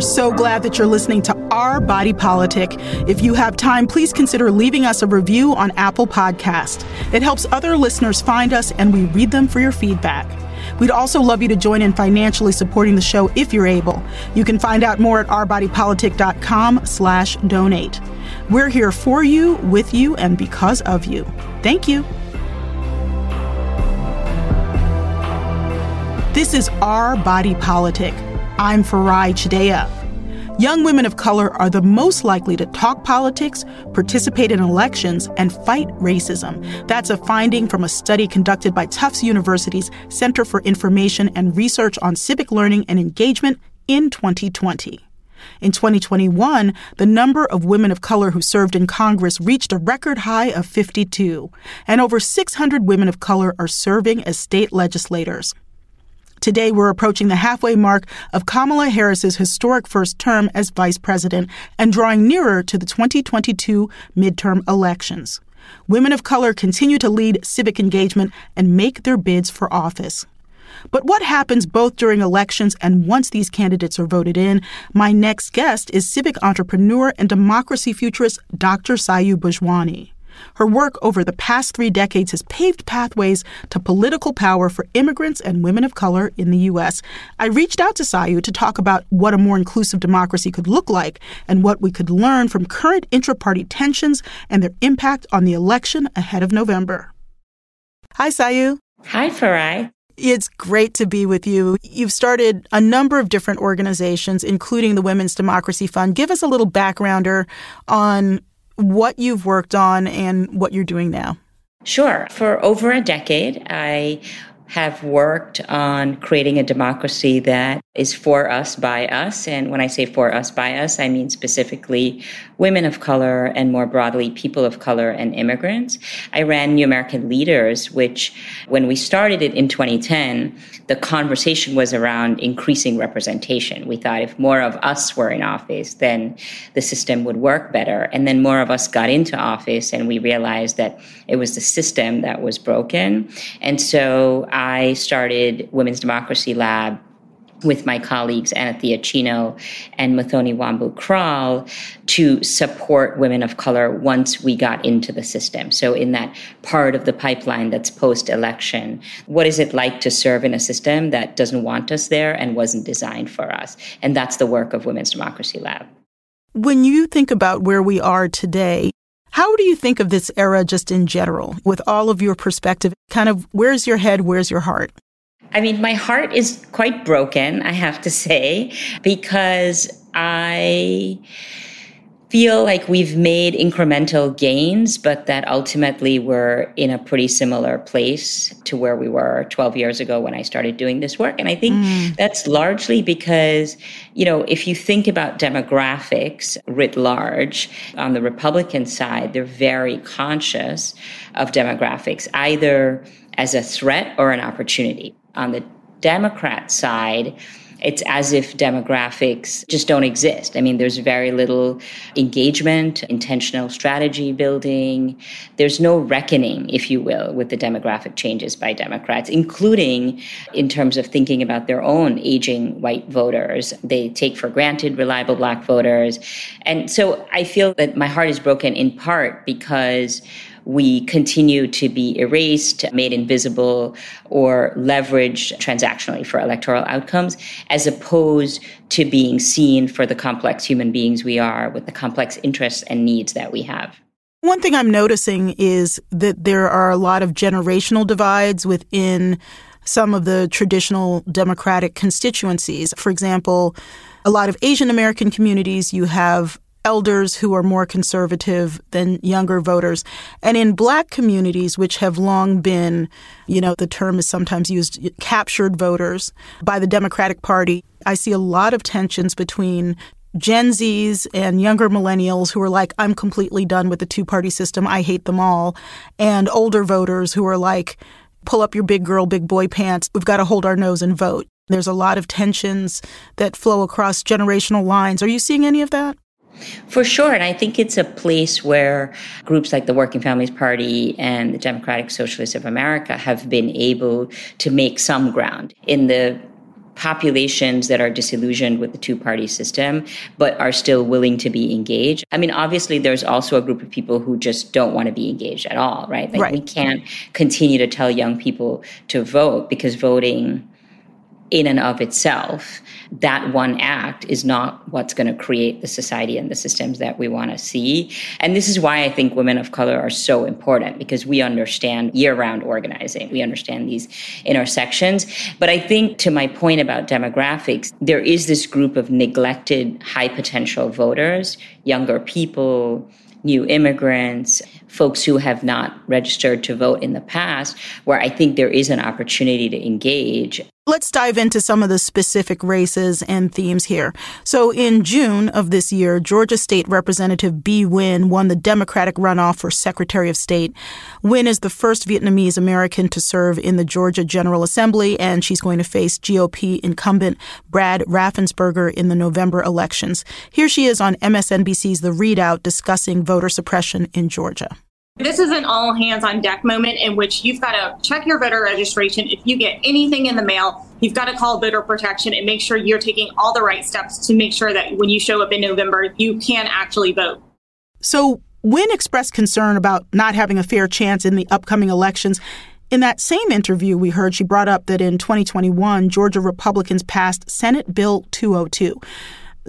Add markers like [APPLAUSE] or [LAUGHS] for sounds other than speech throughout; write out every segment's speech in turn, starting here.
Are so glad that you're listening to Our Body Politic. If you have time, please consider leaving us a review on Apple Podcast. It helps other listeners find us, and we read them for your feedback. We'd also love you to join in financially supporting the show if you're able. You can find out more at ourbodypolitic.com slash donate. We're here for you, with you, and because of you. Thank you. This is Our Body Politic. I'm Farai Chideya. Young women of color are the most likely to talk politics, participate in elections, and fight racism. That's a finding from a study conducted by Tufts University's Center for Information and Research on Civic Learning and Engagement in 2020. In 2021, the number of women of color who served in Congress reached a record high of 52, and over 600 women of color are serving as state legislators. Today, we're approaching the halfway mark of Kamala Harris's historic first term as vice president and drawing nearer to the 2022 midterm elections. Women of color continue to lead civic engagement and make their bids for office. But what happens both during elections and once these candidates are voted in? My next guest is civic entrepreneur and democracy futurist Dr. Sayu Bhojwani. Her work over the past three decades has paved pathways to political power for immigrants and women of color in the U.S. I reached out to Sayu to talk about what a more inclusive democracy could look like and what we could learn from current intra party tensions and their impact on the election ahead of November. Hi, Sayu. Hi, Farai. It's great to be with you. You've started a number of different organizations, including the Women's Democracy Fund. Give us a little backgrounder on what you've worked on and what you're doing now. Sure. For over a decade, I have worked on creating a democracy that is for us by us. And when I say for us by us, I mean specifically women of color and more broadly people of color and immigrants. I ran New American Leaders, which when we started it in 2010, the conversation was around increasing representation. We thought if more of us were in office, then the system would work better. And then more of us got into office and we realized that it was the system that was broken. And so I started Women's Democracy Lab with my colleagues Anna Chino and Muthoni Wambu Kraal to support women of color once we got into the system. So in that part of the pipeline that's post-election, what is it like to serve in a system that doesn't want us there and wasn't designed for us? And that's the work of Women's Democracy Lab. When you think about where we are today, how do you think of this era just in general, with all of your perspective? Kind of where's your head, where's your heart? I mean, my heart is quite broken, I have to say, because I feel like we've made incremental gains, but that ultimately we're in a pretty similar place to where we were 12 years ago when I started doing this work. And I think mm. that's largely because, you know, if you think about demographics writ large, on the Republican side, they're very conscious of demographics, either as a threat or an opportunity. On the Democrat side, it's as if demographics just don't exist. I mean, there's very little engagement, intentional strategy building. There's no reckoning, if you will, with the demographic changes by Democrats, including in terms of thinking about their own aging white voters. They take for granted reliable black voters. And so I feel that my heart is broken in part because we continue to be erased, made invisible, or leveraged transactionally for electoral outcomes, as opposed to being seen for the complex human beings we are with the complex interests and needs that we have. One thing I'm noticing is that there are a lot of generational divides within some of the traditional Democratic constituencies. For example, a lot of Asian American communities, you have elders who are more conservative than younger voters. And in black communities, which have long been, you know, the term is sometimes used, captured voters by the Democratic Party, I see a lot of tensions between Gen Zs and younger millennials who are like, I'm completely done with the two party system. I hate them all. And older voters who are like, pull up your big girl, big boy pants. We've got to hold our nose and vote. There's a lot of tensions that flow across generational lines. Are you seeing any of that? For sure. And I think it's a place where groups like the Working Families Party and the Democratic Socialists of America have been able to make some ground in the populations that are disillusioned with the two party system, but are still willing to be engaged. I mean, obviously, there's also a group of people who just don't want to be engaged at all, right? Like, right. we can't continue to tell young people to vote because voting in and of itself, that one act is not what's going to create the society and the systems that we want to see. And this is why I think women of color are so important because we understand year round organizing, we understand these intersections. But I think to my point about demographics, there is this group of neglected high potential voters, younger people, new immigrants, folks who have not registered to vote in the past, where I think there is an opportunity to engage. Let's dive into some of the specific races and themes here. So, in June of this year, Georgia State Representative Bee Nguyen won the Democratic runoff for Secretary of State. Nguyen is the first Vietnamese American to serve in the Georgia General Assembly, and she's going to face GOP incumbent Brad Raffensperger in the November elections. Here she is on MSNBC's The ReidOut discussing voter suppression in Georgia. This is an all hands on deck moment in which you've got to check your voter registration. If you get anything in the mail, you've got to call voter protection and make sure you're taking all the right steps to make sure that when you show up in November, you can actually vote. So, Nguyen expressed concern about not having a fair chance in the upcoming elections. In that same interview we heard, she brought up that in 2021, Georgia Republicans passed Senate Bill 202.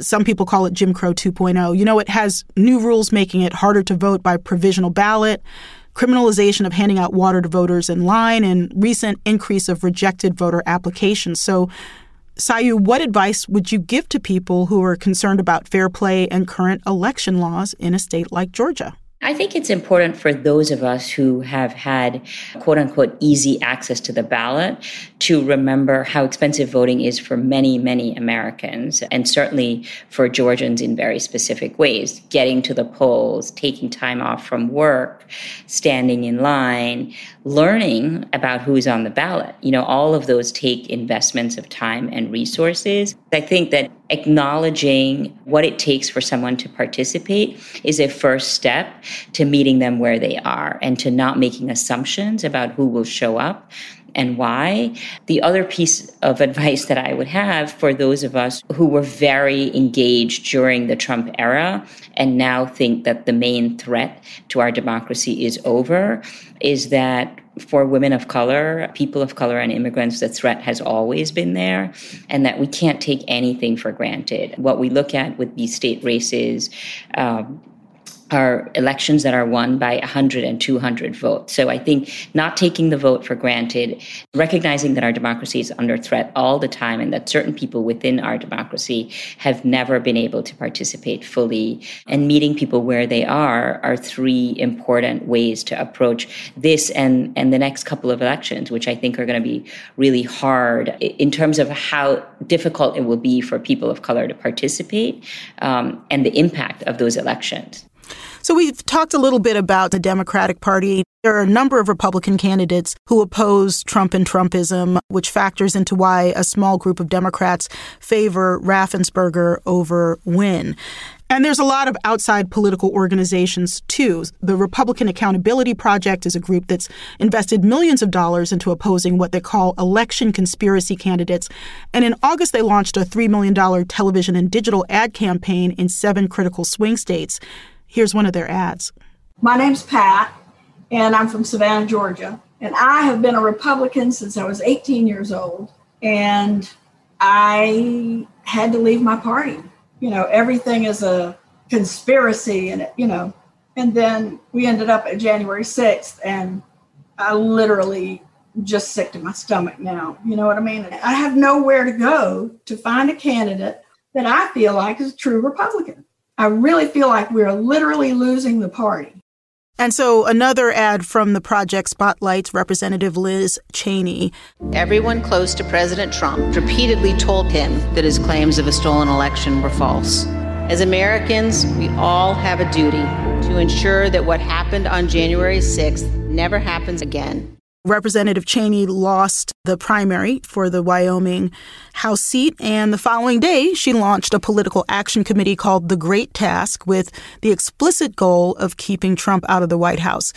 Some people call it Jim Crow 2.0. You know, it has new rules making it harder to vote by provisional ballot, criminalization of handing out water to voters in line, and recent increase of rejected voter applications. So, Sayu, what advice would you give to people who are concerned about fair play and current election laws in a state like Georgia? I think it's important for those of us who have had quote unquote easy access to the ballot to remember how expensive voting is for many, many Americans, and certainly for Georgians in very specific ways. Getting to the polls, taking time off from work, standing in line, learning about who's on the ballot. You know, all of those take investments of time and resources. I think that acknowledging what it takes for someone to participate is a first step to meeting them where they are and to not making assumptions about who will show up and why. The other piece of advice that I would have for those of us who were very engaged during the Trump era and now think that the main threat to our democracy is over is that for women of color, people of color, and immigrants, the threat has always been there, and that we can't take anything for granted. What we look at with these state races, um, are elections that are won by 100 and 200 votes. So I think not taking the vote for granted, recognizing that our democracy is under threat all the time and that certain people within our democracy have never been able to participate fully and meeting people where they are are three important ways to approach this and, and the next couple of elections, which I think are going to be really hard in terms of how difficult it will be for people of color to participate um, and the impact of those elections. So we've talked a little bit about the Democratic Party. There are a number of Republican candidates who oppose Trump and Trumpism, which factors into why a small group of Democrats favor Raffensperger over Nguyen. And there's a lot of outside political organizations, too. The Republican Accountability Project is a group that's invested millions of dollars into opposing what they call election conspiracy candidates. And in August, they launched a $3 million television and digital ad campaign in seven critical swing states. Here's one of their ads. My name's Pat, and I'm from Savannah, Georgia. And I have been a Republican since I was 18 years old. And I had to leave my party. You know, everything is a conspiracy, and, you know, and then we ended up at January 6th, and I literally just sick to my stomach now. You know what I mean? I have nowhere to go to find a candidate that I feel like is a true Republican. I really feel like we're literally losing the party. And so another ad from the project spotlights Representative Liz Cheney. Everyone close to President Trump repeatedly told him that his claims of a stolen election were false. As Americans, we all have a duty to ensure that what happened on January 6th never happens again. Representative Cheney lost the primary for the Wyoming House seat, and the following day, she launched a political action committee called The Great Task with the explicit goal of keeping Trump out of the White House.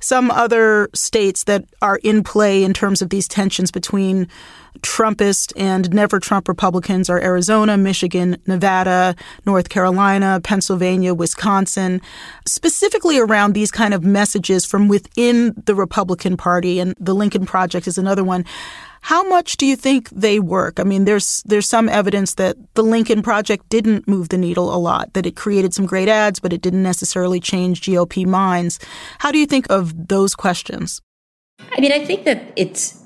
Some other states that are in play in terms of these tensions between Trumpist and never Trump Republicans are Arizona, Michigan, Nevada, North Carolina, Pennsylvania, Wisconsin, specifically around these kind of messages from within the Republican Party. And the Lincoln Project is another one. How much do you think they work? I mean, there's there's some evidence that the Lincoln Project didn't move the needle a lot, that it created some great ads, but it didn't necessarily change GOP minds. How do you think of those questions? I mean, I think that it's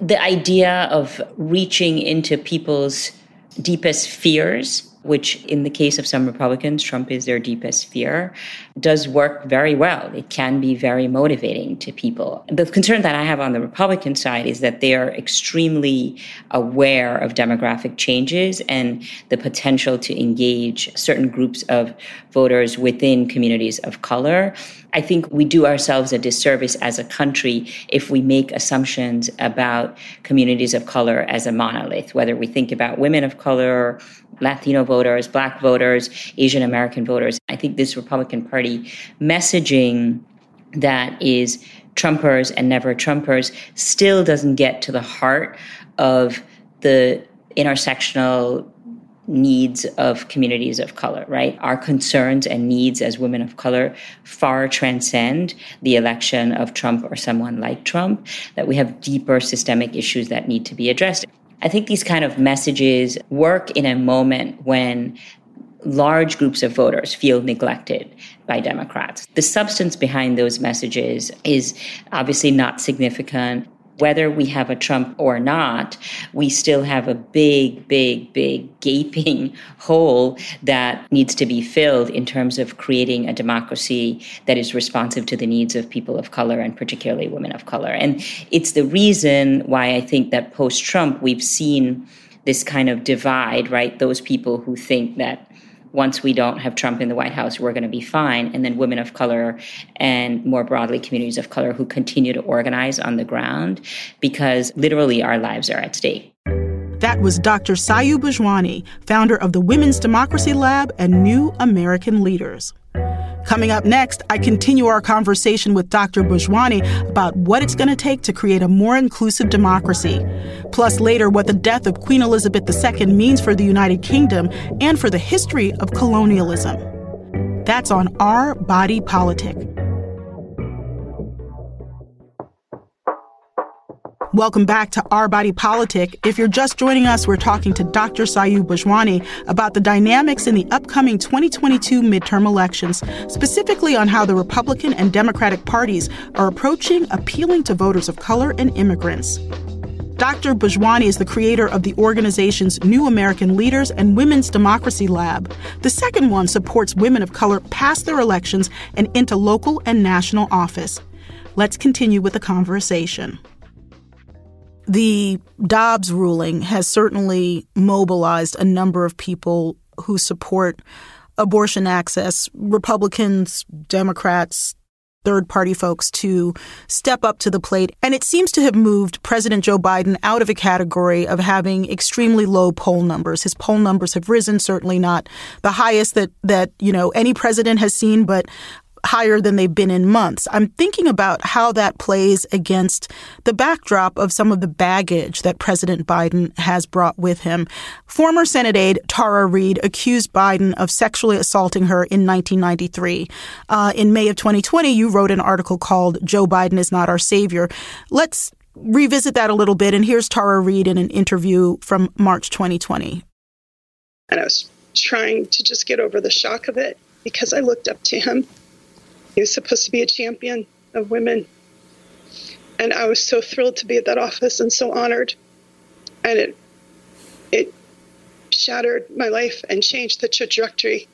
the idea of reaching into people's deepest fears, which in the case of some Republicans, Trump is their deepest fear, does work very well. It can be very motivating to people. The concern that I have on the Republican side is that they are extremely aware of demographic changes and the potential to engage certain groups of voters within communities of color. I think we do ourselves a disservice as a country if we make assumptions about communities of color as a monolith, whether we think about women of color, Latino voters, Voters, black voters, Asian American voters. I think this Republican Party messaging that is Trumpers and never Trumpers still doesn't get to the heart of the intersectional needs of communities of color, right? Our concerns and needs as women of color far transcend the election of Trump or someone like Trump, that we have deeper systemic issues that need to be addressed. I think these kind of messages work in a moment when large groups of voters feel neglected by Democrats. The substance behind those messages is obviously not significant. Whether we have a Trump or not, we still have a big, big, big gaping [LAUGHS] hole that needs to be filled in terms of creating a democracy that is responsive to the needs of people of color and particularly women of color. And it's the reason why I think that post Trump, we've seen this kind of divide, right? Those people who think that once we don't have Trump in the White House, we're going to be fine. And then women of color and more broadly communities of color who continue to organize on the ground because literally our lives are at stake. That was Dr. Sayu Bhojwani, founder of the Women's Democracy Lab and New American Leaders. Coming up next, I continue our conversation with Dr. Bhojwani about what it's going to take to create a more inclusive democracy. Plus, later, what the death of Queen Elizabeth II means for the United Kingdom and for the history of colonialism. That's on Our Body Politic. Welcome back to Our Body Politic. If you're just joining us, we're talking to Dr. Sayu Bhojwani about the dynamics in the upcoming 2022 midterm elections, specifically on how the Republican and Democratic parties are approaching appealing to voters of color and immigrants. Dr. Bhojwani is the creator of the organization's New American Leaders and Women's Democracy Lab. The second one supports women of color past their elections and into local and national office. Let's continue with the conversation. The Dobbs ruling has certainly mobilized a number of people who support abortion access, Republicans, Democrats, third party folks to step up to the plate. And it seems to have moved President Joe Biden out of a category of having extremely low poll numbers. His poll numbers have risen, certainly not the highest that, that, you know, any president has seen, but higher than they've been in months. I'm thinking about how that plays against the backdrop of some of the baggage that President Biden has brought with him. Former Senate aide Tara Reade accused Biden of sexually assaulting her in 1993. Uh, in May of 2020, you wrote an article called Joe Biden is Not Our Savior. Let's revisit that a little bit. And here's Tara Reade in an interview from March 2020. And I was trying to just get over the shock of it because I looked up to him he was supposed to be a champion of women. And I was so thrilled to be at that office and so honored. And it it shattered my life and changed the trajectory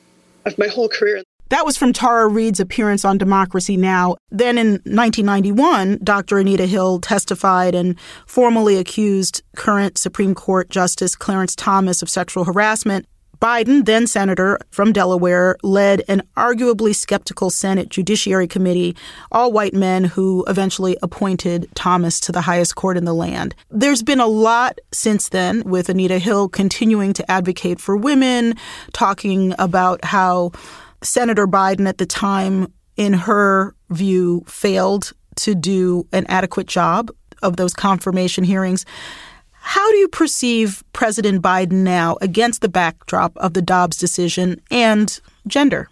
of my whole career. That was from Tara Reade's appearance on Democracy Now! Then in 1991, Dr. Anita Hill testified and formally accused current Supreme Court Justice Clarence Thomas of sexual harassment. Biden, then senator from Delaware, led an arguably skeptical Senate Judiciary Committee, all white men who eventually appointed Thomas to the highest court in the land. There's been a lot since then, with Anita Hill continuing to advocate for women, talking about how Senator Biden at the time, in her view, failed to do an adequate job of those confirmation hearings. How do you perceive President Biden now against the backdrop of the Dobbs decision and gender?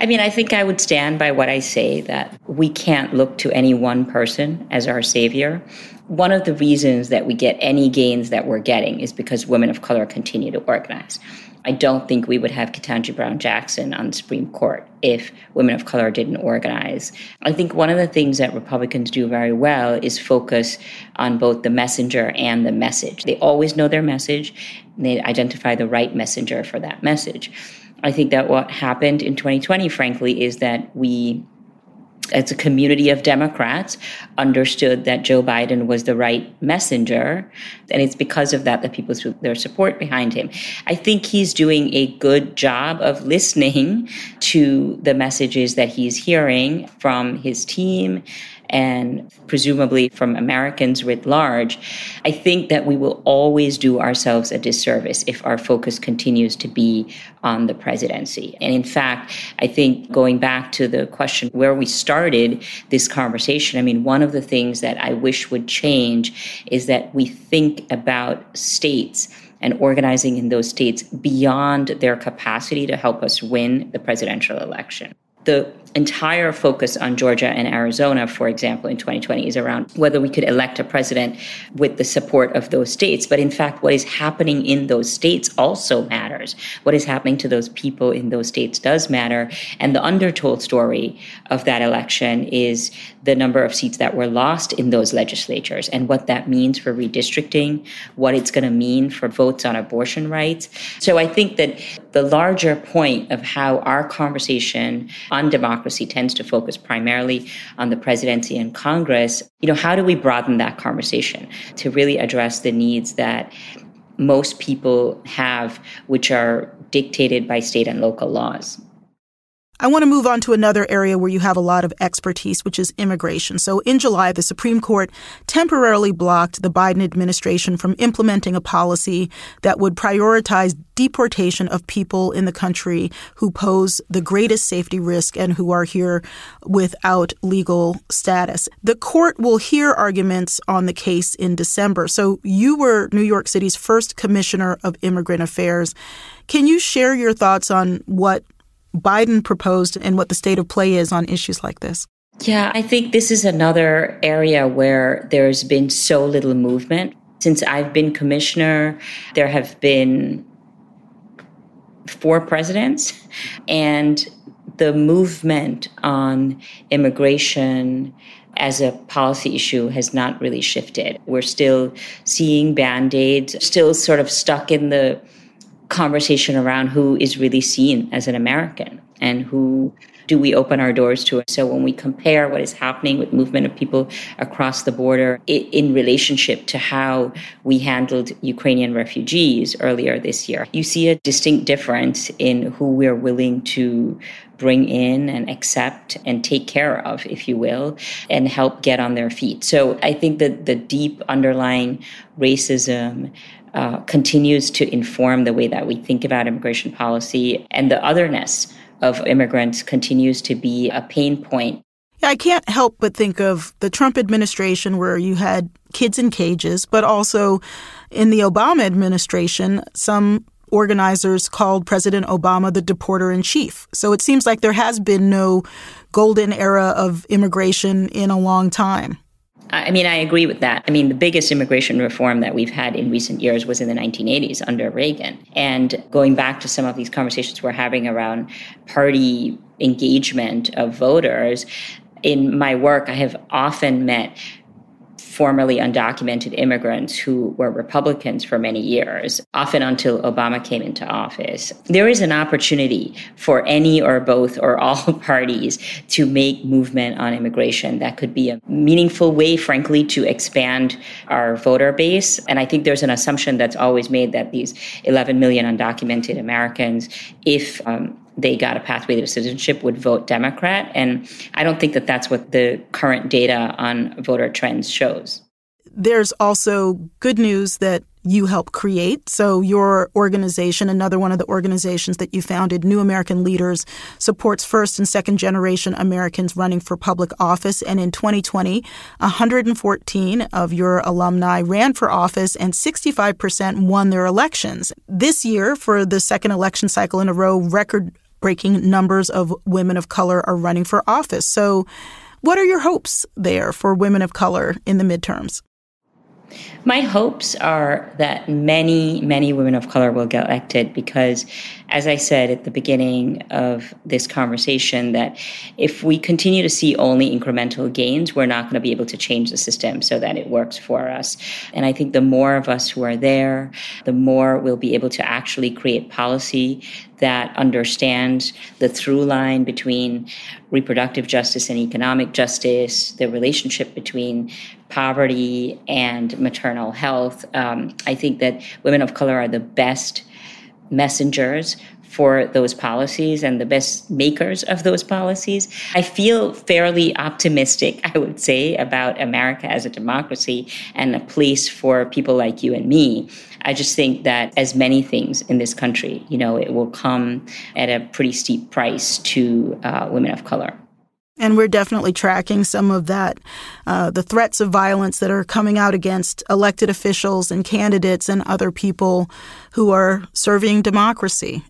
I mean, I think I would stand by what I say that we can't look to any one person as our savior. One of the reasons that we get any gains that we're getting is because women of color continue to organize. I don't think we would have Ketanji Brown Jackson on the Supreme Court if women of color didn't organize. I think one of the things that Republicans do very well is focus on both the messenger and the message. They always know their message, and they identify the right messenger for that message. I think that what happened in 2020, frankly, is that we as a community of Democrats, understood that Joe Biden was the right messenger. And it's because of that that people put their support behind him. I think he's doing a good job of listening to the messages that he's hearing from his team and presumably from Americans writ large, I think that we will always do ourselves a disservice if our focus continues to be on the presidency. And in fact, I think going back to the question where we started this conversation, I mean, one of the things that I wish would change is that we think about states and organizing in those states beyond their capacity to help us win the presidential election. The entire focus on Georgia and Arizona, for example, in 2020 is around whether we could elect a president with the support of those states. But in fact, what is happening in those states also matters. What is happening to those people in those states does matter. And the undertold story of that election is the number of seats that were lost in those legislatures and what that means for redistricting, what it's going to mean for votes on abortion rights. So I think that the larger point of how our conversation on democracy tends to focus primarily on the presidency and Congress, you know, how do we broaden that conversation to really address the needs that most people have, which are dictated by state and local laws? I want to move on to another area where you have a lot of expertise, which is immigration. So, in July, the Supreme Court temporarily blocked the Biden administration from implementing a policy that would prioritize deportation of people in the country who pose the greatest safety risk and who are here without legal status. The court will hear arguments on the case in December. So, you were New York City's first commissioner of immigrant affairs. Can you share your thoughts on what Biden proposed and what the state of play is on issues like this? Yeah, I think this is another area where there's been so little movement. Since I've been commissioner, there have been four presidents, and the movement on immigration as a policy issue has not really shifted. We're still seeing band aids, still sort of stuck in the conversation around who is really seen as an American and who do we open our doors to? So when we compare what is happening with movement of people across the border in relationship to how we handled Ukrainian refugees earlier this year, you see a distinct difference in who we're willing to bring in and accept and take care of, if you will, and help get on their feet. So I think that the deep underlying racism, uh, continues to inform the way that we think about immigration policy, and the otherness of immigrants continues to be a pain point. Yeah, I can't help but think of the Trump administration where you had kids in cages, but also in the Obama administration, some organizers called President Obama the deporter in chief. So it seems like there has been no golden era of immigration in a long time. I mean, I agree with that. I mean, the biggest immigration reform that we've had in recent years was in the 1980s under Reagan. And going back to some of these conversations we're having around party engagement of voters, in my work, I have often met formerly undocumented immigrants who were Republicans for many years, often until Obama came into office. There is an opportunity for any or both or all [LAUGHS] parties to make movement on immigration that could be a meaningful way, frankly, to expand our voter base. And I think there's an assumption that's always made that these 11 million undocumented Americans, if um, they got a pathway to citizenship would vote Democrat. And I don't think that that's what the current data on voter trends shows. There's also good news that you help create. So, your organization, another one of the organizations that you founded, New American Leaders, supports first and second generation Americans running for public office. And in 2020, 114 of your alumni ran for office and 65% won their elections. This year, for the second election cycle in a row, record breaking numbers of women of color are running for office. So, what are your hopes there for women of color in the midterms? My hopes are that many, many women of color will get elected because, as I said at the beginning of this conversation, that if we continue to see only incremental gains, we're not going to be able to change the system so that it works for us. And I think the more of us who are there, the more we'll be able to actually create policy that understands the through line between reproductive justice and economic justice, the relationship between poverty and maternal health. Um, I think that women of color are the best messengers for those policies and the best makers of those policies. I feel fairly optimistic, I would say, about America as a democracy and a place for people like you and me. I just think that as many things in this country, you know, it will come at a pretty steep price to uh, women of color. And we're definitely tracking some of that, uh, the threats of violence that are coming out against elected officials and candidates and other people who are serving democracy.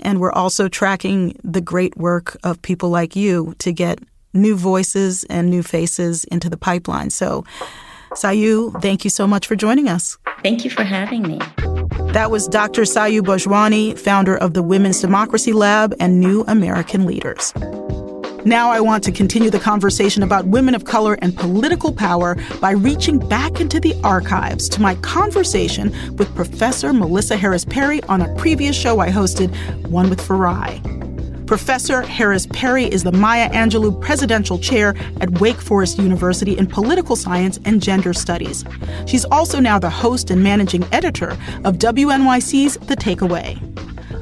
And we're also tracking the great work of people like you to get new voices and new faces into the pipeline. So, Sayu, thank you so much for joining us. Thank you for having me. That was Dr. Sayu Bhojwani, founder of the Women's Democracy Lab and New American Leaders. Now I want to continue the conversation about women of color and political power by reaching back into the archives to my conversation with Professor Melissa Harris Perry on a previous show I hosted, One with Farai. Professor Harris Perry is the Maya Angelou Presidential Chair at Wake Forest University in Political Science and Gender Studies. She's also now the host and managing editor of WNYC's The Takeaway.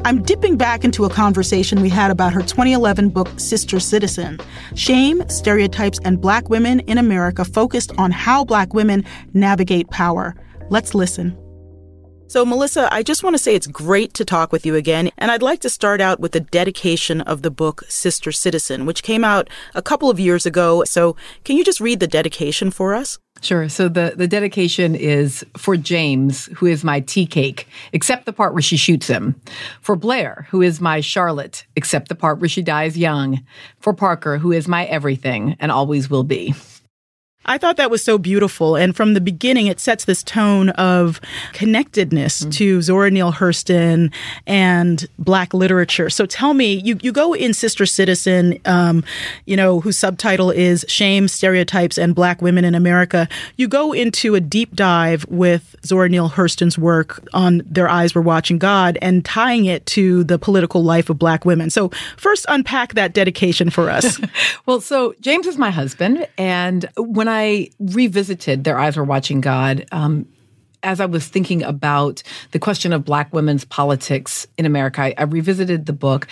I'm dipping back into a conversation we had about her 2011 book, Sister Citizen Shame, Stereotypes, and Black Women in America, focused on how Black women navigate power. Let's listen. So, Melissa, I just want to say it's great to talk with you again. And I'd like to start out with the dedication of the book Sister Citizen, which came out a couple of years ago. So, can you just read the dedication for us? Sure. So the, the dedication is for James, who is my tea cake, except the part where she shoots him. For Blair, who is my Charlotte, except the part where she dies young. For Parker, who is my everything and always will be. I thought that was so beautiful. And from the beginning, it sets this tone of connectedness mm-hmm. to Zora Neale Hurston and Black literature. So tell me, you, you go in Sister Citizen, um, you know, whose subtitle is Shame, Stereotypes, and Black Women in America. You go into a deep dive with Zora Neale Hurston's work on Their Eyes Were Watching God and tying it to the political life of Black women. So first, unpack that dedication for us. [LAUGHS] well, so James is my husband. And when I revisited Their Eyes Were Watching God, um, as I was thinking about the question of Black women's politics in America, I, I, revisited the book.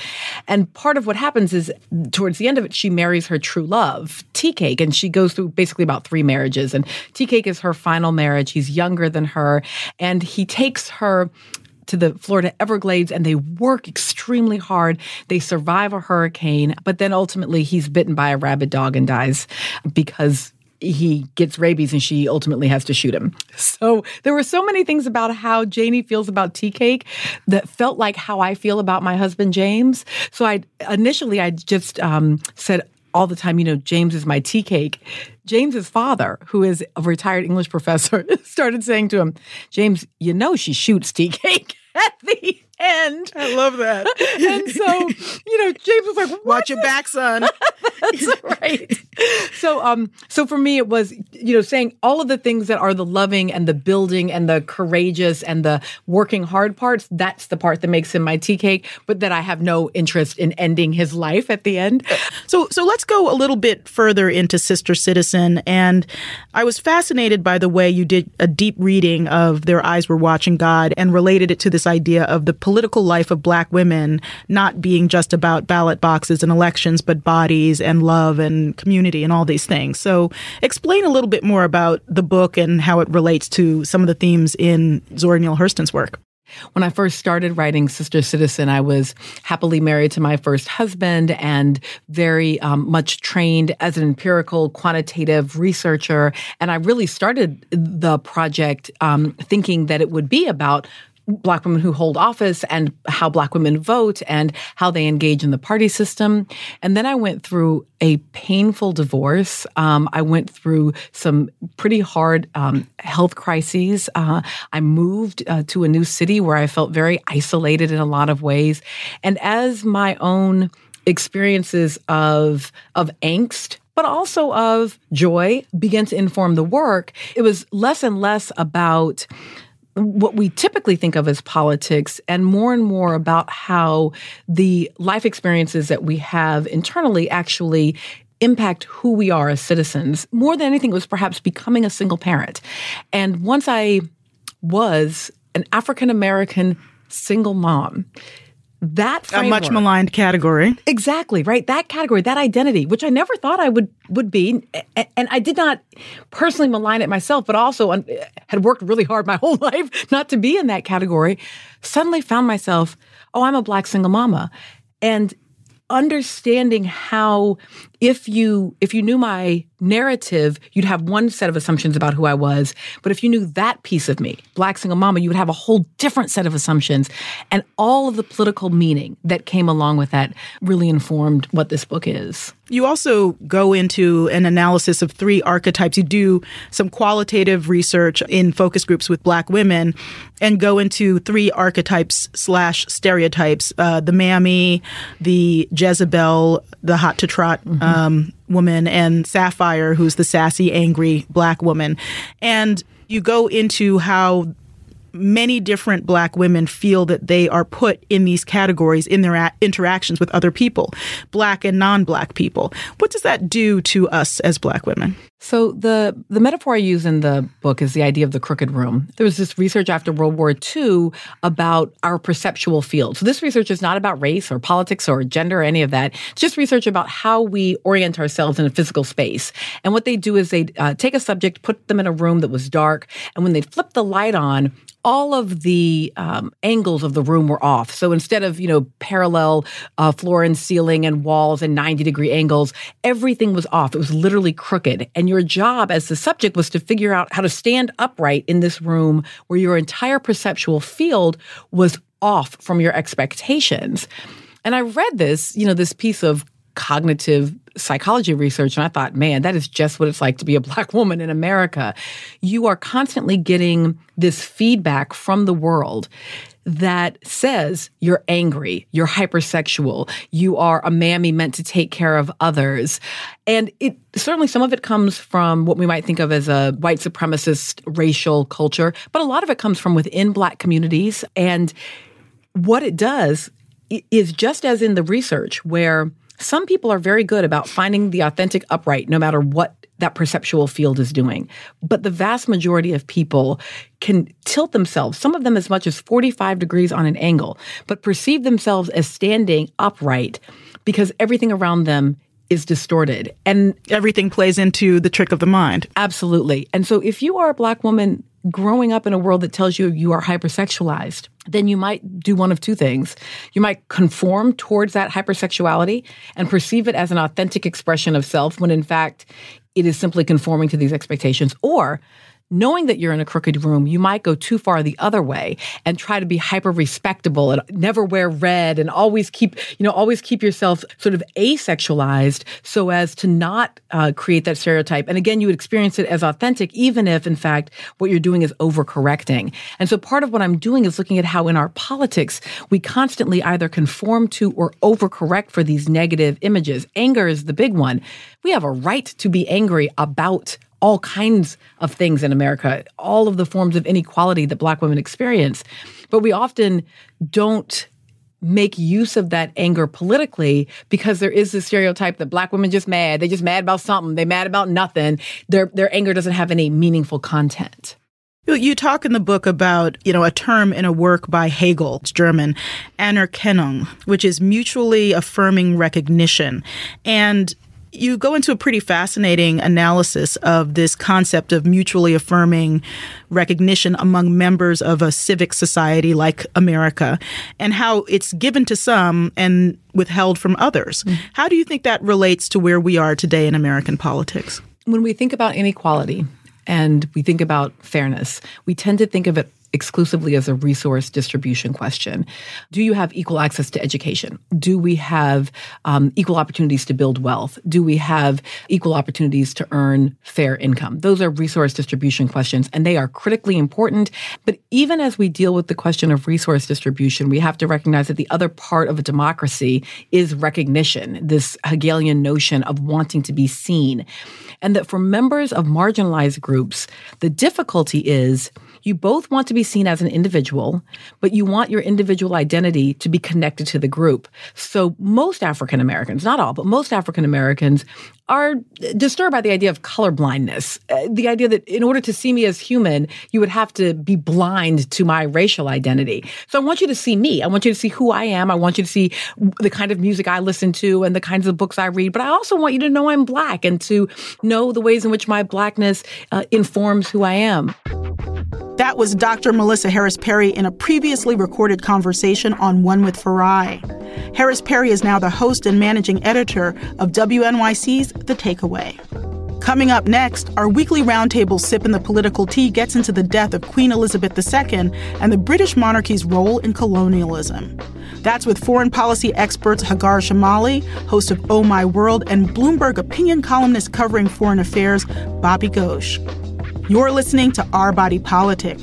And part of what happens is towards the end of it, she marries her true love, Tea Cake, and she goes through basically about three marriages. And Tea Cake is her final marriage. He's younger than her, and he takes her to the Florida Everglades and they work extremely hard. They survive a hurricane, but then ultimately he's bitten by a rabid dog and dies because he gets rabies and she ultimately has to shoot him. So there were so many things about how Janie feels about tea cake that felt like how I feel about my husband James. So I initially I just um, said all the time, you know, James is my tea cake. James's father, who is a retired English [LAUGHS] professor, [LAUGHS] started saying to him, James, you know she shoots tea cake [LAUGHS] at the end. I love that. [LAUGHS] and so, you know, James was like, Watch your back, son. [LAUGHS] That's right. So so um so for me it was you know saying all of the things that are the loving and the building and the courageous and the working hard parts that's the part that makes him my tea cake but that I have no interest in ending his life at the end. So so let's go a little bit further into Sister Citizen and I was fascinated by the way you did a deep reading of Their Eyes Were Watching God and related it to this idea of the political life of black women not being just about ballot boxes and elections but bodies and love and community and all these things. So explain a little bit more about the book and how it relates to some of the themes in Zora Neale Hurston's work. When I first started writing Sister Citizen, I was happily married to my first husband and very um, much trained as an empirical quantitative researcher. And I really started the project um, thinking that it would be about black women who hold office and how black women vote and how they engage in the party system. And then I went through a painful divorce. Um, I went through some pretty hard um, health crises. Uh, I moved uh, to a new city where I felt very isolated in a lot of ways. And as my own experiences of of angst but also of joy began to inform the work it was less and less about what we typically think of as politics and more and more about how the life experiences that we have internally actually impact who we are as citizens. More than anything, was perhaps becoming a single parent. And once I was an African American single mom, that framework, a much maligned category. Exactly, right? That category, that identity, which I never thought I would would be, and I did not personally malign it myself, but also had worked really hard my [LAUGHS] whole life not to be in that category. Suddenly found myself, oh, I'm a black single mama, and understanding how if you if you knew my narrative you'd have one set of assumptions about who i was. But if you knew that piece of me black single mama you would have a whole different set of assumptions and all of the political meaning that came along with that really informed what this book is. You also go into an analysis of three archetypes. You do some qualitative research in focus groups with black women and go into three archetypes slash stereotypes uh, the mammy the jezebel the hot to trot mm-hmm um, woman and Sapphire, who's the sassy, angry black woman. And you go into how many different black women feel that they are put in these categories in their a- interactions with other people, black and non black people. What does that do to us as black women? So the the metaphor I use in the book is the idea of the crooked room. There was this research after World War II about our perceptual field. So this research is not about race or politics or gender or any of that. It's just research about how we orient ourselves in a physical space. And what they do is they uh, take a subject, put them in a room that was dark, and when they flip the light on, all of the um, angles of the room were off. So instead of, you know, parallel uh, floor and ceiling and walls and 90 degree angles, everything was off. It was literally crooked. And your job as the subject was to figure out how to stand upright in this room where your entire perceptual field was off from your expectations. And I read this, you know, this piece of cognitive psychology research and I thought, man, that is just what it's like to be a [LAUGHS] black woman in America. You are constantly getting this feedback from the world that says you're angry, you're hypersexual, you are a mammy meant to take care of others. And it certainly some of it comes from what we might think of as a white supremacist racial culture, but a lot of it comes from within black communities. And what it does is just as in the research where some people are very good about finding the authentic upright no matter what that perceptual field is doing. But the vast majority of people can tilt themselves, some of them as much as 45 degrees on an angle, but perceive themselves as standing upright because everything around them is distorted. And everything plays into the trick of the mind. Absolutely. And so if you are a black woman growing up in a world that tells you you are hypersexualized, then you might do one of two things. You might conform towards that hypersexuality and perceive it as an authentic expression of self when in fact it is simply conforming to these expectations. Or knowing that you're in a crooked room, you might go too far the other way and try to be hyper respectable and never wear red and always keep, you know, always keep yourself sort of asexualized so as to not uh, create that stereotype. And again, you would experience it as authentic, even if in fact what you're doing is overcorrecting. And so part of what I'm doing is looking at how in our politics we constantly either conform to or overcorrect for these negative images. Anger is the big one. We have a right to be angry about all kinds of things in America, all of the forms of inequality that Black women experience. But we often don't make use of that anger politically because there is this stereotype that black women just mad. They just mad about something. They mad about nothing. Their their anger doesn't have any meaningful content. You talk in the book about, you know, a term in a work by Hegel, it's German, Anerkennung, which is mutually affirming recognition. And you go into a pretty fascinating analysis of this concept of mutually affirming recognition among members of a civic society like America and how it's given to some and withheld from others. Mm-hmm. How do you think that relates to where we are today in American politics? When we think about inequality and we think about fairness, we tend to think of it exclusively as a resource distribution question. Do you have equal access to education? Do we have um, equal opportunities to build wealth? Do we have equal opportunities to earn fair income? Those are resource distribution questions, and they are critically important. But even as we deal with the question of resource distribution, we have to recognize that the other part of a democracy is recognition, this Hegelian notion of wanting to be seen. And that for members of marginalized groups, the difficulty is you both want to be seen as an individual, but you want your individual identity to be connected to the group. So most African Americans, not all, but most African Americans are disturbed by the idea of colorblindness. Uh, the idea that in order to see me as human, you would have to be blind to my racial identity. So I want you to see me. I want you to see who I am. I want you to see the kind of music I listen to and the kinds of books I read. But I also want you to know I'm black and to know the ways in which my blackness uh, informs who I am. That was Dr. Melissa Harris Perry in a previously recorded conversation on One with Farai. Harris Perry is now the host and managing editor of WNYC's The Takeaway. Coming up next, our weekly roundtable Sippin' the political tea gets into the death of Queen Elizabeth II and the British monarchy's role in colonialism. That's with foreign policy experts Hagar Chemali, host of Oh My World, and Bloomberg opinion columnist covering foreign affairs, Bobby Ghosh. You're listening to Our Body Politic.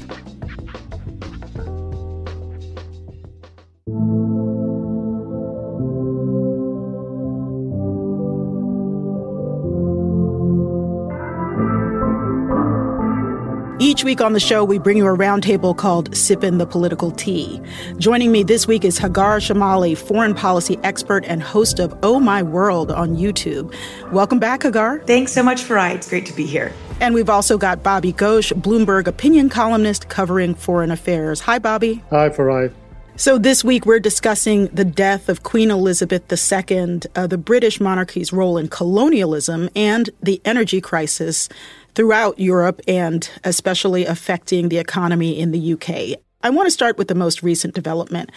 Each week on the show, we bring you a roundtable called Sippin' the Political Tea. Joining me this week is Hagar Chemali, foreign policy expert and host of Oh My World on YouTube. Welcome back, Hagar. Thanks so much, Farai. It's great to be here. And we've also got Bobby Ghosh, Bloomberg opinion columnist covering foreign affairs. Hi, Bobby. Hi, Farai. So, this week we're discussing the death of Queen Elizabeth II, uh, the British monarchy's role in colonialism, and the energy crisis throughout Europe and especially affecting the economy in the UK. I want to start with the most recent development.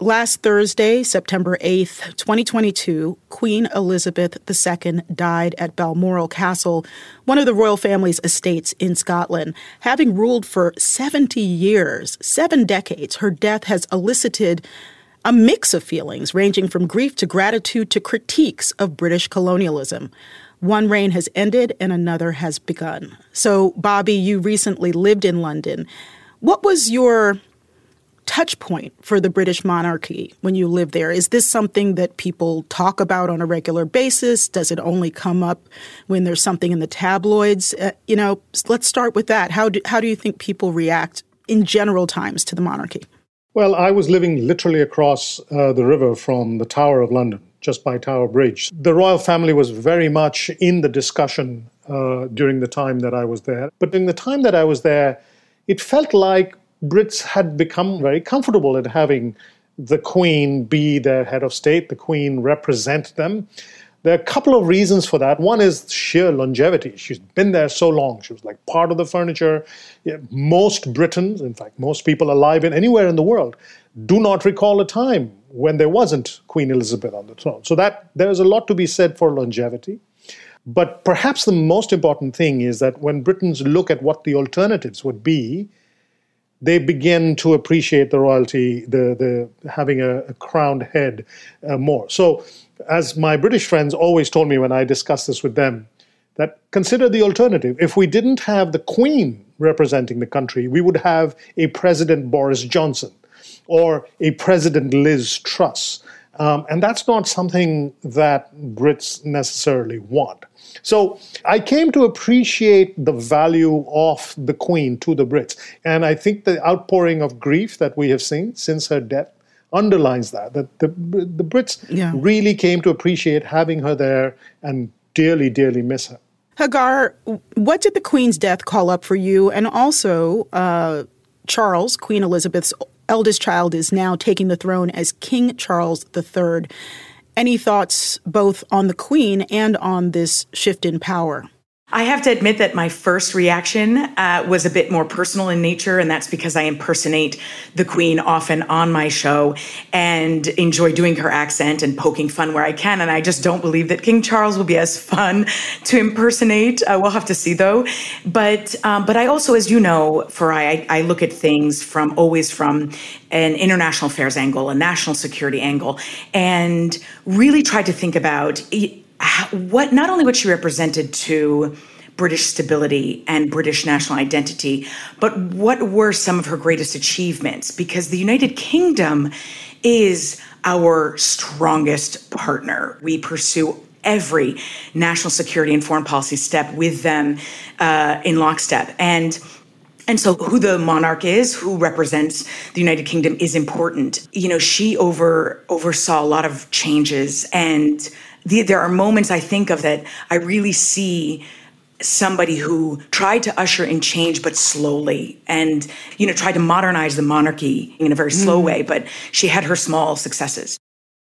Last Thursday, September 8th, 2022, Queen Elizabeth II died at Balmoral Castle, one of the royal family's estates in Scotland. Having ruled for 70 years, seven decades, her death has elicited a mix of feelings ranging from grief to gratitude to critiques of British colonialism. One reign has ended and another has begun. So, Bobby, you recently lived in London. What was your touch point for the British monarchy when you live there? Is this something that people talk about on a regular basis? Does it only come up when there's something in the tabloids? Uh, you know, let's start with that. How do, how do you think people react in general times to the monarchy? Well, I was living literally across uh, the river from the Tower of London, just by Tower Bridge. The royal family was very much in the discussion uh, during the time that I was there. But during the time that I was there, it felt like Brits had become very comfortable at having the Queen be their head of state, the Queen represent them. There are a couple of reasons for that. One is sheer longevity. She's been there so long. She was like part of the furniture. Most Britons, in fact, most people alive in anywhere in the world, do not recall a time when there wasn't Queen Elizabeth on the throne. So that there's a lot to be said for longevity. But perhaps the most important thing is that when Britons look at what the alternatives would be, they begin to appreciate the royalty, the, the having a, a crowned head uh, more. So, as my British friends always told me when I discussed this with them, that consider the alternative. If we didn't have the Queen representing the country, we would have a President Boris Johnson or a President Liz Truss. Um, and that's not something that Brits necessarily want. So I came to appreciate the value of the Queen to the Brits. And I think the outpouring of grief that we have seen since her death underlines that, that the, the Brits yeah. really came to appreciate having her there and dearly, dearly miss her. Hagar, what did the Queen's death call up for you? And also, uh, Charles, Queen Elizabeth's eldest child, is now taking the throne as King Charles III. Any thoughts both on the Queen and on this shift in power? I have to admit that my first reaction uh, was a bit more personal in nature, and that's because I impersonate the Queen often on my show and enjoy doing her accent and poking fun where I can. And I just don't believe that King Charles will be as fun [LAUGHS] to impersonate. Uh, we'll have to see, though. But um, but I also, as you know, Farai, I look at things from always from an international affairs angle, a national security angle, and really try to think about what not only what she represented to British stability and British national identity, but what were some of her greatest achievements? Because the United Kingdom is our strongest partner. We pursue every national security and foreign policy step with them uh, in lockstep. And and so who the monarch is, who represents the United Kingdom is important. You know, she over oversaw a lot of changes and the, there are moments I think of that I really see somebody who tried to usher in change but slowly and you know tried to modernize the monarchy in a very slow mm. way but she had her small successes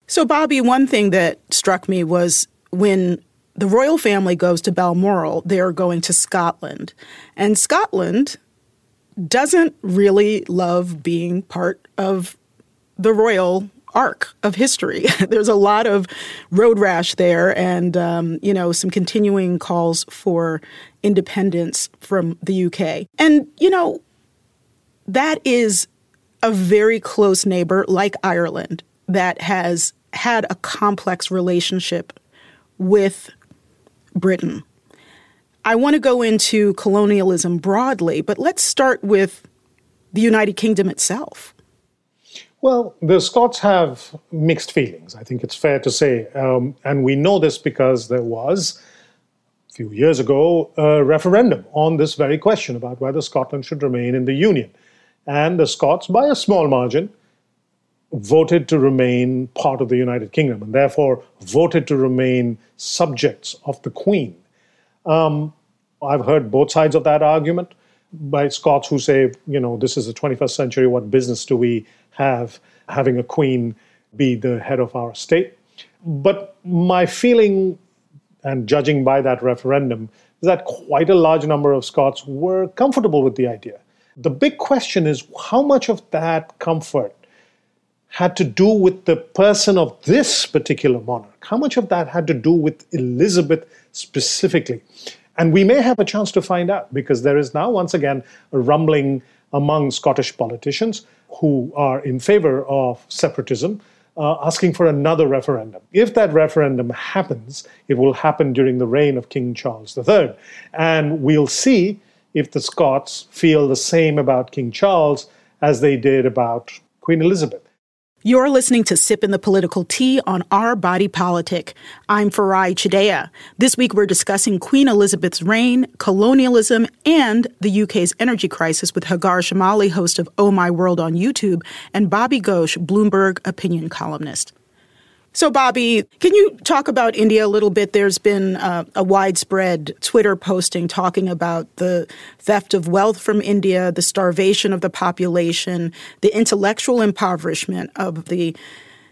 so bobby one thing that struck me was when the royal family goes to balmoral they're going to scotland and scotland doesn't really love being part of the royal arc of history. [LAUGHS] There's a lot of road rash there, and um, you know some continuing calls for independence from the UK. And you know that is a very close neighbor like Ireland that has had a complex relationship with Britain. I want to go into colonialism broadly, but let's start with the United Kingdom itself. Well, the Scots have mixed feelings, I think it's fair to say. Um, and we know this because there was, a few years ago, a referendum on this very question about whether Scotland should remain in the Union. And the Scots, by a small margin, voted to remain part of the United Kingdom and therefore voted to remain subjects of the Queen. Um, I've heard both sides of that argument by Scots who say, you know, this is the 21st century, what business do we have having a queen be the head of our state. But my feeling, and judging by that referendum, is that quite a large number of Scots were comfortable with the idea. The big question is how much of that comfort had to do with the person of this particular monarch? How much of that had to do with Elizabeth specifically? And we may have a chance to find out because there is now, once again, a rumbling among Scottish politicians who are in favor of separatism, uh, asking for another referendum. If that referendum happens, it will happen during the reign of King Charles III. And we'll see if the Scots feel the same about King Charles as they did about Queen Elizabeth. You're listening to Sippin' the Political Tea on Our Body Politic. I'm Farai Chideya. This week we're discussing Queen Elizabeth's reign, colonialism, and the UK's energy crisis with Hagar Chemali, host of Oh My World on YouTube, and Bobby Ghosh, Bloomberg opinion columnist. So, Bobby, can you talk about India a little bit? There's been uh, a widespread Twitter posting talking about the theft of wealth from India, the starvation of the population, the intellectual impoverishment of the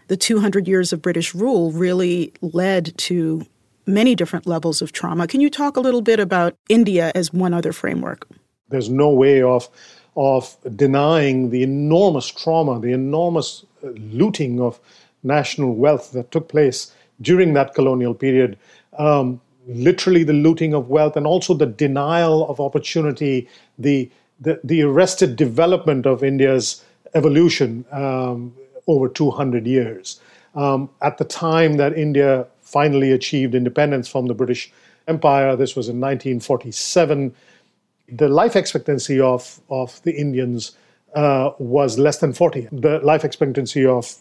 the 200 years of British rule really led to many different levels of trauma. Can you talk a little bit about India as one other framework? There's no way of of denying the enormous trauma, the enormous uh, looting of national wealth that took place during that colonial period. Um, literally, the looting of wealth and also the denial of opportunity, the, the, the arrested development of India's evolution um, over 200 years. Um, at the time that India finally achieved independence from the British Empire, this was in 1947 the life expectancy of, of the Indians uh, was less than 40. The life expectancy of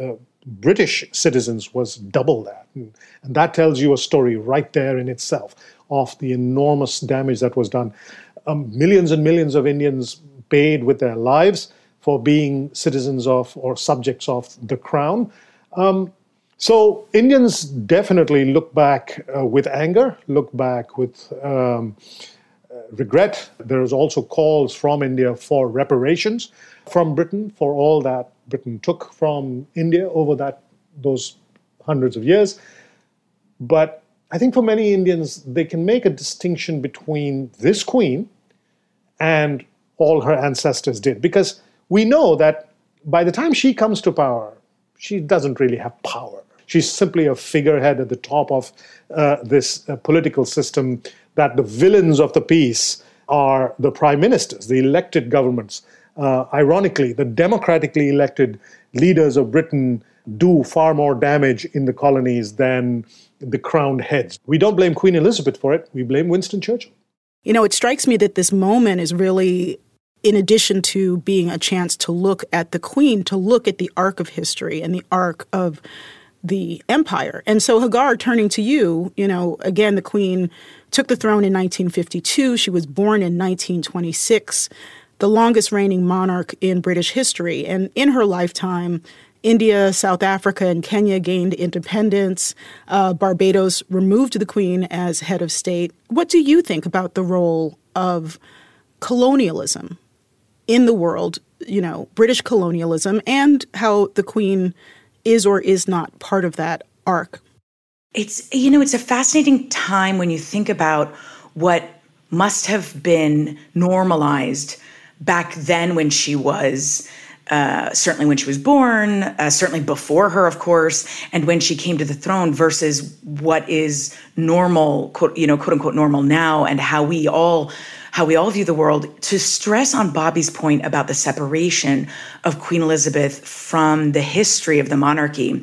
uh, British citizens was double that. And, and, that tells you a story right there in itself of the enormous damage that was done. Um, millions and millions of Indians paid with their lives for being citizens of or subjects of the crown. Um, so Indians definitely look back uh, with anger, look back with um, regret. There is also calls from India for reparations from Britain for all that Britain took from India over that those hundreds of years. But I think for many Indians, they can make a distinction between this queen and all her ancestors did, because we know that by the time she comes to power, she doesn't really have power. She's simply a figurehead at the top of uh, this uh, political system that the villains of the piece are the prime ministers, the elected governments. Uh, ironically, the democratically elected leaders of Britain do far more damage in the colonies than the crowned heads. We don't blame Queen Elizabeth for it, we blame Winston Churchill. You know, it strikes me that this moment is really, in addition to being a chance to look at the Queen, to look at the arc of history and the arc of the empire. And so, Hagar, turning to you, you know, again, the Queen took the throne in 1952. She was born in 1926, the longest reigning monarch in British history. And in her lifetime, India, South Africa, and Kenya gained independence. Uh, Barbados removed the Queen as head of state. What do you think about the role of colonialism in the world, you know, British colonialism, and how the Queen is or is not part of that arc? It's, you know, it's a fascinating time when you think about what must have been normalized back then when she was uh, certainly when she was born, uh, certainly before her, of course, and when she came to the throne, versus what is normal, quote, you know, quote unquote normal now, and how we all how we all view the world. To stress on Bobby's point about the separation of Queen Elizabeth from the history of the monarchy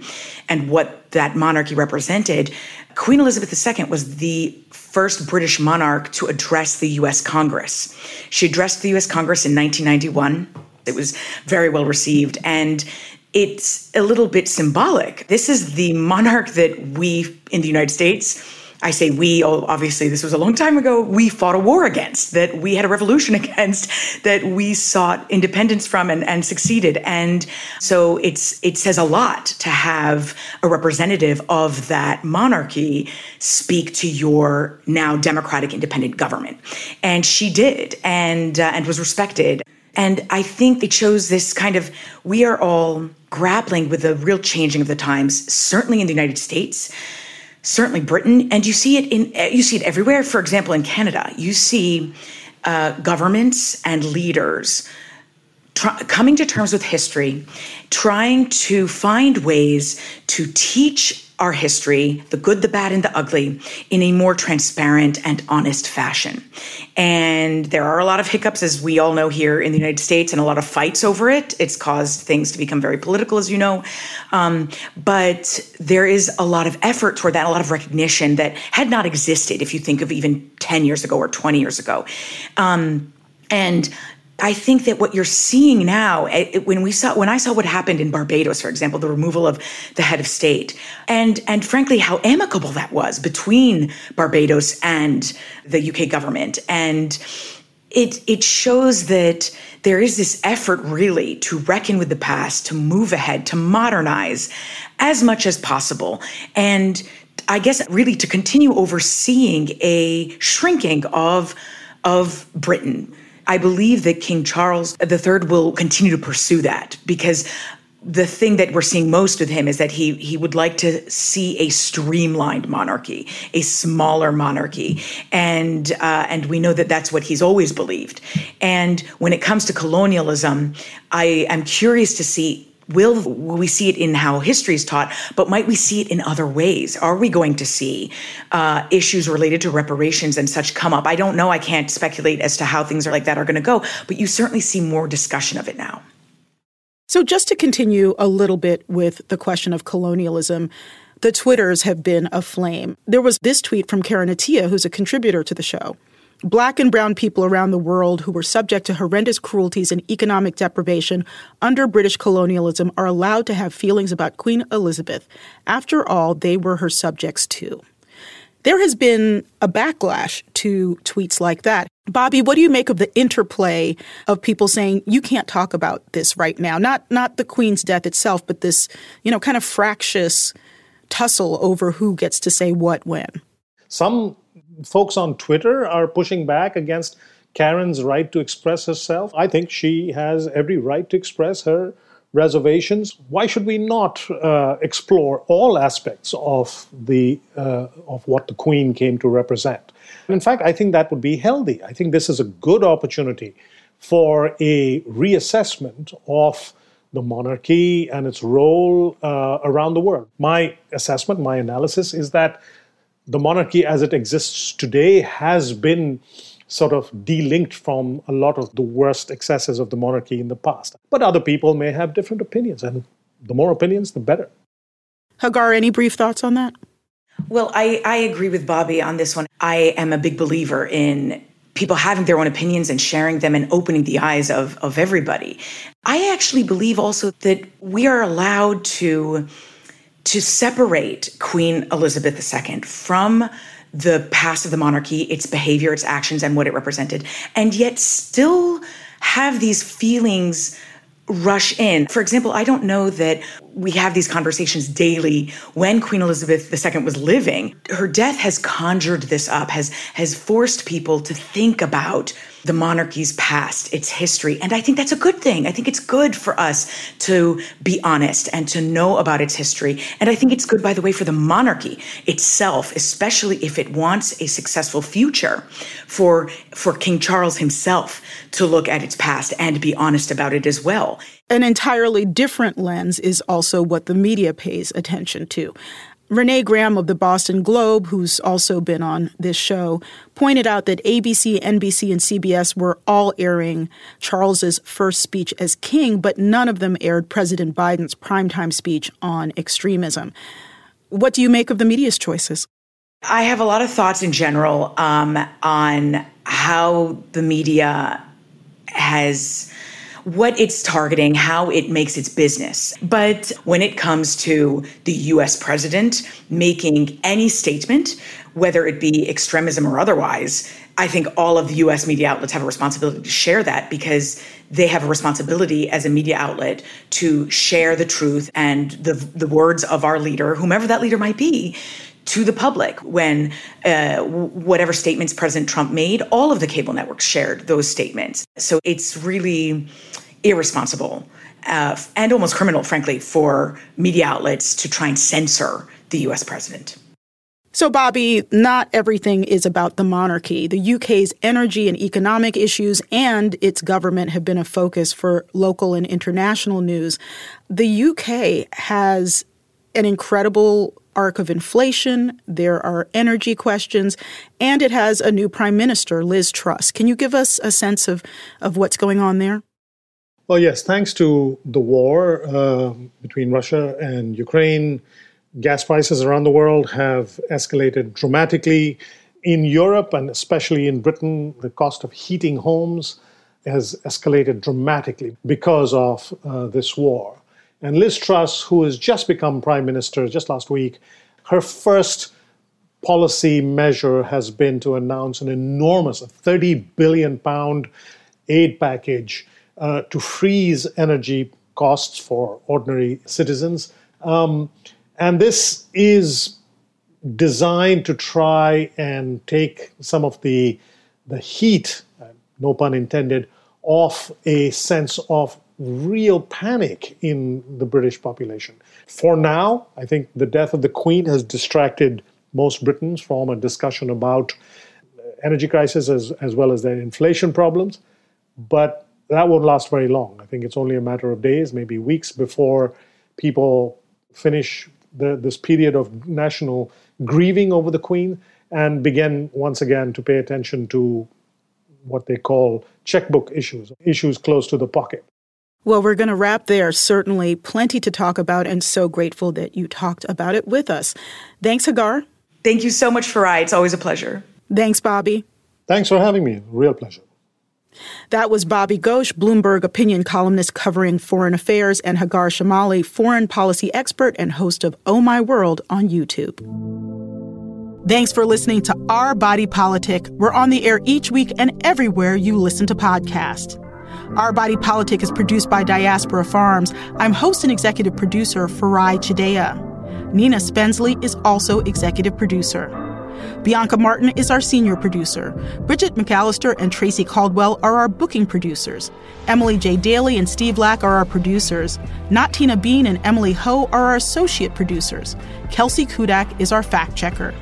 and what that monarchy represented, Queen Elizabeth II was the first British monarch to address the US Congress. She addressed the US Congress in 1991. It was very well received. And it's a little bit symbolic. This is the monarch that we in the United States I say we, obviously, this was a long time ago, we fought a war against, that we had a revolution [LAUGHS] against, that we sought independence from and, and succeeded. And so it's it says a lot to have a representative of that monarchy speak to your now democratic independent government. And she did, and uh, and was respected. And I think it shows this kind of we are all grappling with the real changing of the times, certainly in the United States certainly Britain, and you see it in you see it everywhere. For example, in Canada, you see uh, governments and leaders coming to terms with history, trying to find ways to teach our history, the good, the bad, and the ugly, in a more transparent and honest fashion. And there are a lot of hiccups, as we all know here in the United States, and a lot of fights over it. It's caused things to become very political, as you know. Um, but there is a lot of effort toward that, a lot of recognition that had not existed if you think of even 10 years ago or 20 years ago. Um, and I think that what you're seeing now, eh, it, when we saw when I saw what happened in Barbados, for example, the removal of the head of state, and and frankly how amicable that was between Barbados and the UK government, and it it shows that there is this effort really to reckon with the past, to move ahead, to modernize as much as possible, and I guess really to continue overseeing a shrinking of of Britain I believe that King Charles III will continue to pursue that because the thing that we're seeing most with him is that he he would like to see a streamlined monarchy, a smaller monarchy, and uh, and we know that that's what he's always believed. And when it comes to colonialism, I am curious to see. Will, we see it in how history is taught, but might we see it in other ways? Are we going to see uh, issues related to reparations and such come up? I don't know. I can't speculate as to how things are like that are going to go, but you certainly see more discussion of it now. So, just to continue a little bit with the question of colonialism, the Twitters have been aflame. There was this tweet from Karen Attiah, who's a contributor to the show. Black and brown people around the world who were subject to horrendous cruelties and economic deprivation under British colonialism are allowed to have feelings about Queen Elizabeth. After all, they were her subjects too. There has been a backlash to tweets like that. Bobby, what do you make of the interplay of people saying you can't talk about this right now? Not not the queen's death itself, but this, you know, kind of fractious tussle over who gets to say what when. Some folks on Twitter are pushing back against Karen's right to express herself. I think she has every right to express her reservations. Why should we not uh, explore all aspects of the uh, of what the Queen came to represent? In fact, I think that would be healthy. I think this is a good opportunity for a reassessment of the monarchy and its role uh, around the world. My assessment, my analysis is that the monarchy as it exists today has been sort of delinked from a lot of the worst excesses of the monarchy in the past. But other people may have different opinions, and the more opinions, the better. Hagar, any brief thoughts on that? Well, I, I agree with Bobby on this one. I am a big believer in people having their own opinions and sharing them and opening the eyes of, of everybody. I actually believe also that we are allowed to to separate Queen Elizabeth II from the past of the monarchy, its behavior, its actions, and what it represented, and yet still have these feelings rush in. For example, I don't know that we have these conversations daily when Queen Elizabeth II was living. Her death has conjured this up, has has forced people to think about the monarchy's past, its history. And I think that's a good thing. I think it's good for us to be honest and to know about its history. And I think it's good, by the way, for the monarchy itself, especially if it wants a successful future for, for King Charles himself to look at its past and be honest about it as well. An entirely different lens is also what the media pays attention to. Renee Graham of the Boston Globe, who's also been on this show, pointed out that ABC, NBC, and CBS were all airing Charles's first speech as king, but none of them aired President Biden's primetime speech on extremism. What do you make of the media's choices? I have a lot of thoughts in general um, on how the media has what it's targeting, how it makes its business. But when it comes to the US president making any statement, whether it be extremism or otherwise, I think all of the US media outlets have a responsibility to share that because they have a responsibility as a media outlet to share the truth and the, the words of our leader, whomever that leader might be, to the public when uh, whatever statements President Trump made, all of the cable networks shared those statements. So it's really irresponsible uh, and almost criminal, frankly, for media outlets to try and censor the US president. So, Bobby, not everything is about the monarchy. The UK's energy and economic issues and its government have been a focus for local and international news. The UK has an incredible arc of inflation, there are energy questions, and it has a new prime minister, Liz Truss. Can you give us a sense of, of what's going on there? Well, yes, thanks to the war uh, between Russia and Ukraine, gas prices around the world have escalated dramatically. In Europe and especially in Britain, the cost of heating homes has escalated dramatically because of uh, this war. And Liz Truss, who has just become prime minister just last week, her first policy measure has been to announce an enormous 30 billion pound aid package uh, to freeze energy costs for ordinary citizens. Um, and this is designed to try and take some of the, the heat, uh, no pun intended, off a sense of real panic in the British population. For now, I think the death of the Queen has distracted most Britons from a discussion about uh, energy crisis as, as well as their inflation problems. But that won't last very long. I think it's only a matter of days, maybe weeks, before people finish the, this period of national grieving over the Queen and begin once again to pay attention to what they call checkbook issues, issues close to the pocket. Well, we're going to wrap there. Certainly plenty to talk about, and so grateful that you talked about it with us. Thanks, Hagar. Thank you so much, Farai. It's always a pleasure. Thanks, Bobby. Thanks for having me. Real pleasure. That was Bobby Ghosh, Bloomberg opinion columnist covering foreign affairs, and Hagar Chemali, foreign policy expert and host of Oh My World on YouTube. Thanks for listening to Our Body Politic. We're on the air each week and everywhere you listen to podcasts. Our Body Politic is produced by Diaspora Farms. I'm host and executive producer Farai Chideya. Nina Spensley is also executive producer. Bianca Martin is our senior producer. Bridget McAllister and Tracy Caldwell are our booking producers. Emily J. Daly and Steve Lack are our producers. Not Tina Bean and Emily Ho are our associate producers. Kelsey Kudak is our fact checker.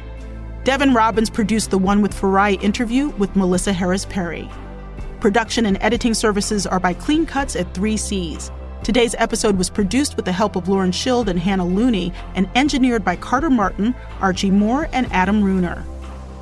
Devin Robbins produced the One with Farai interview with Melissa Harris Perry. Production and editing services are by Clean Cuts at 3Cs. Today's episode was produced with the help of Lauren Schild and Hannah Looney and engineered by Carter Martin, Archie Moore, and Adam Runer.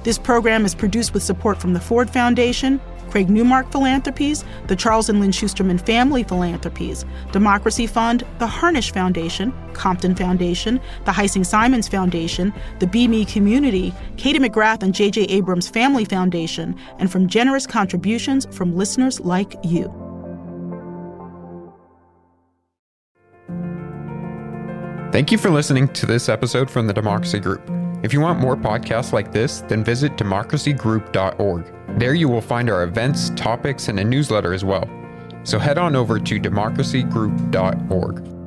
This program is produced with support from the Ford Foundation, Craig Newmark Philanthropies, the Charles and Lynn Schusterman Family Philanthropies, Democracy Fund, the Harnisch Foundation, Compton Foundation, the Heising Simons Foundation, the Be Me Community, Katie McGrath and J.J. Abrams Family Foundation, and from generous contributions from listeners like you. Thank you for listening to this episode from the Democracy Group. If you want more podcasts like this, then visit democracygroup.org. There you will find our events, topics, and a newsletter as well. So head on over to democracygroup.org.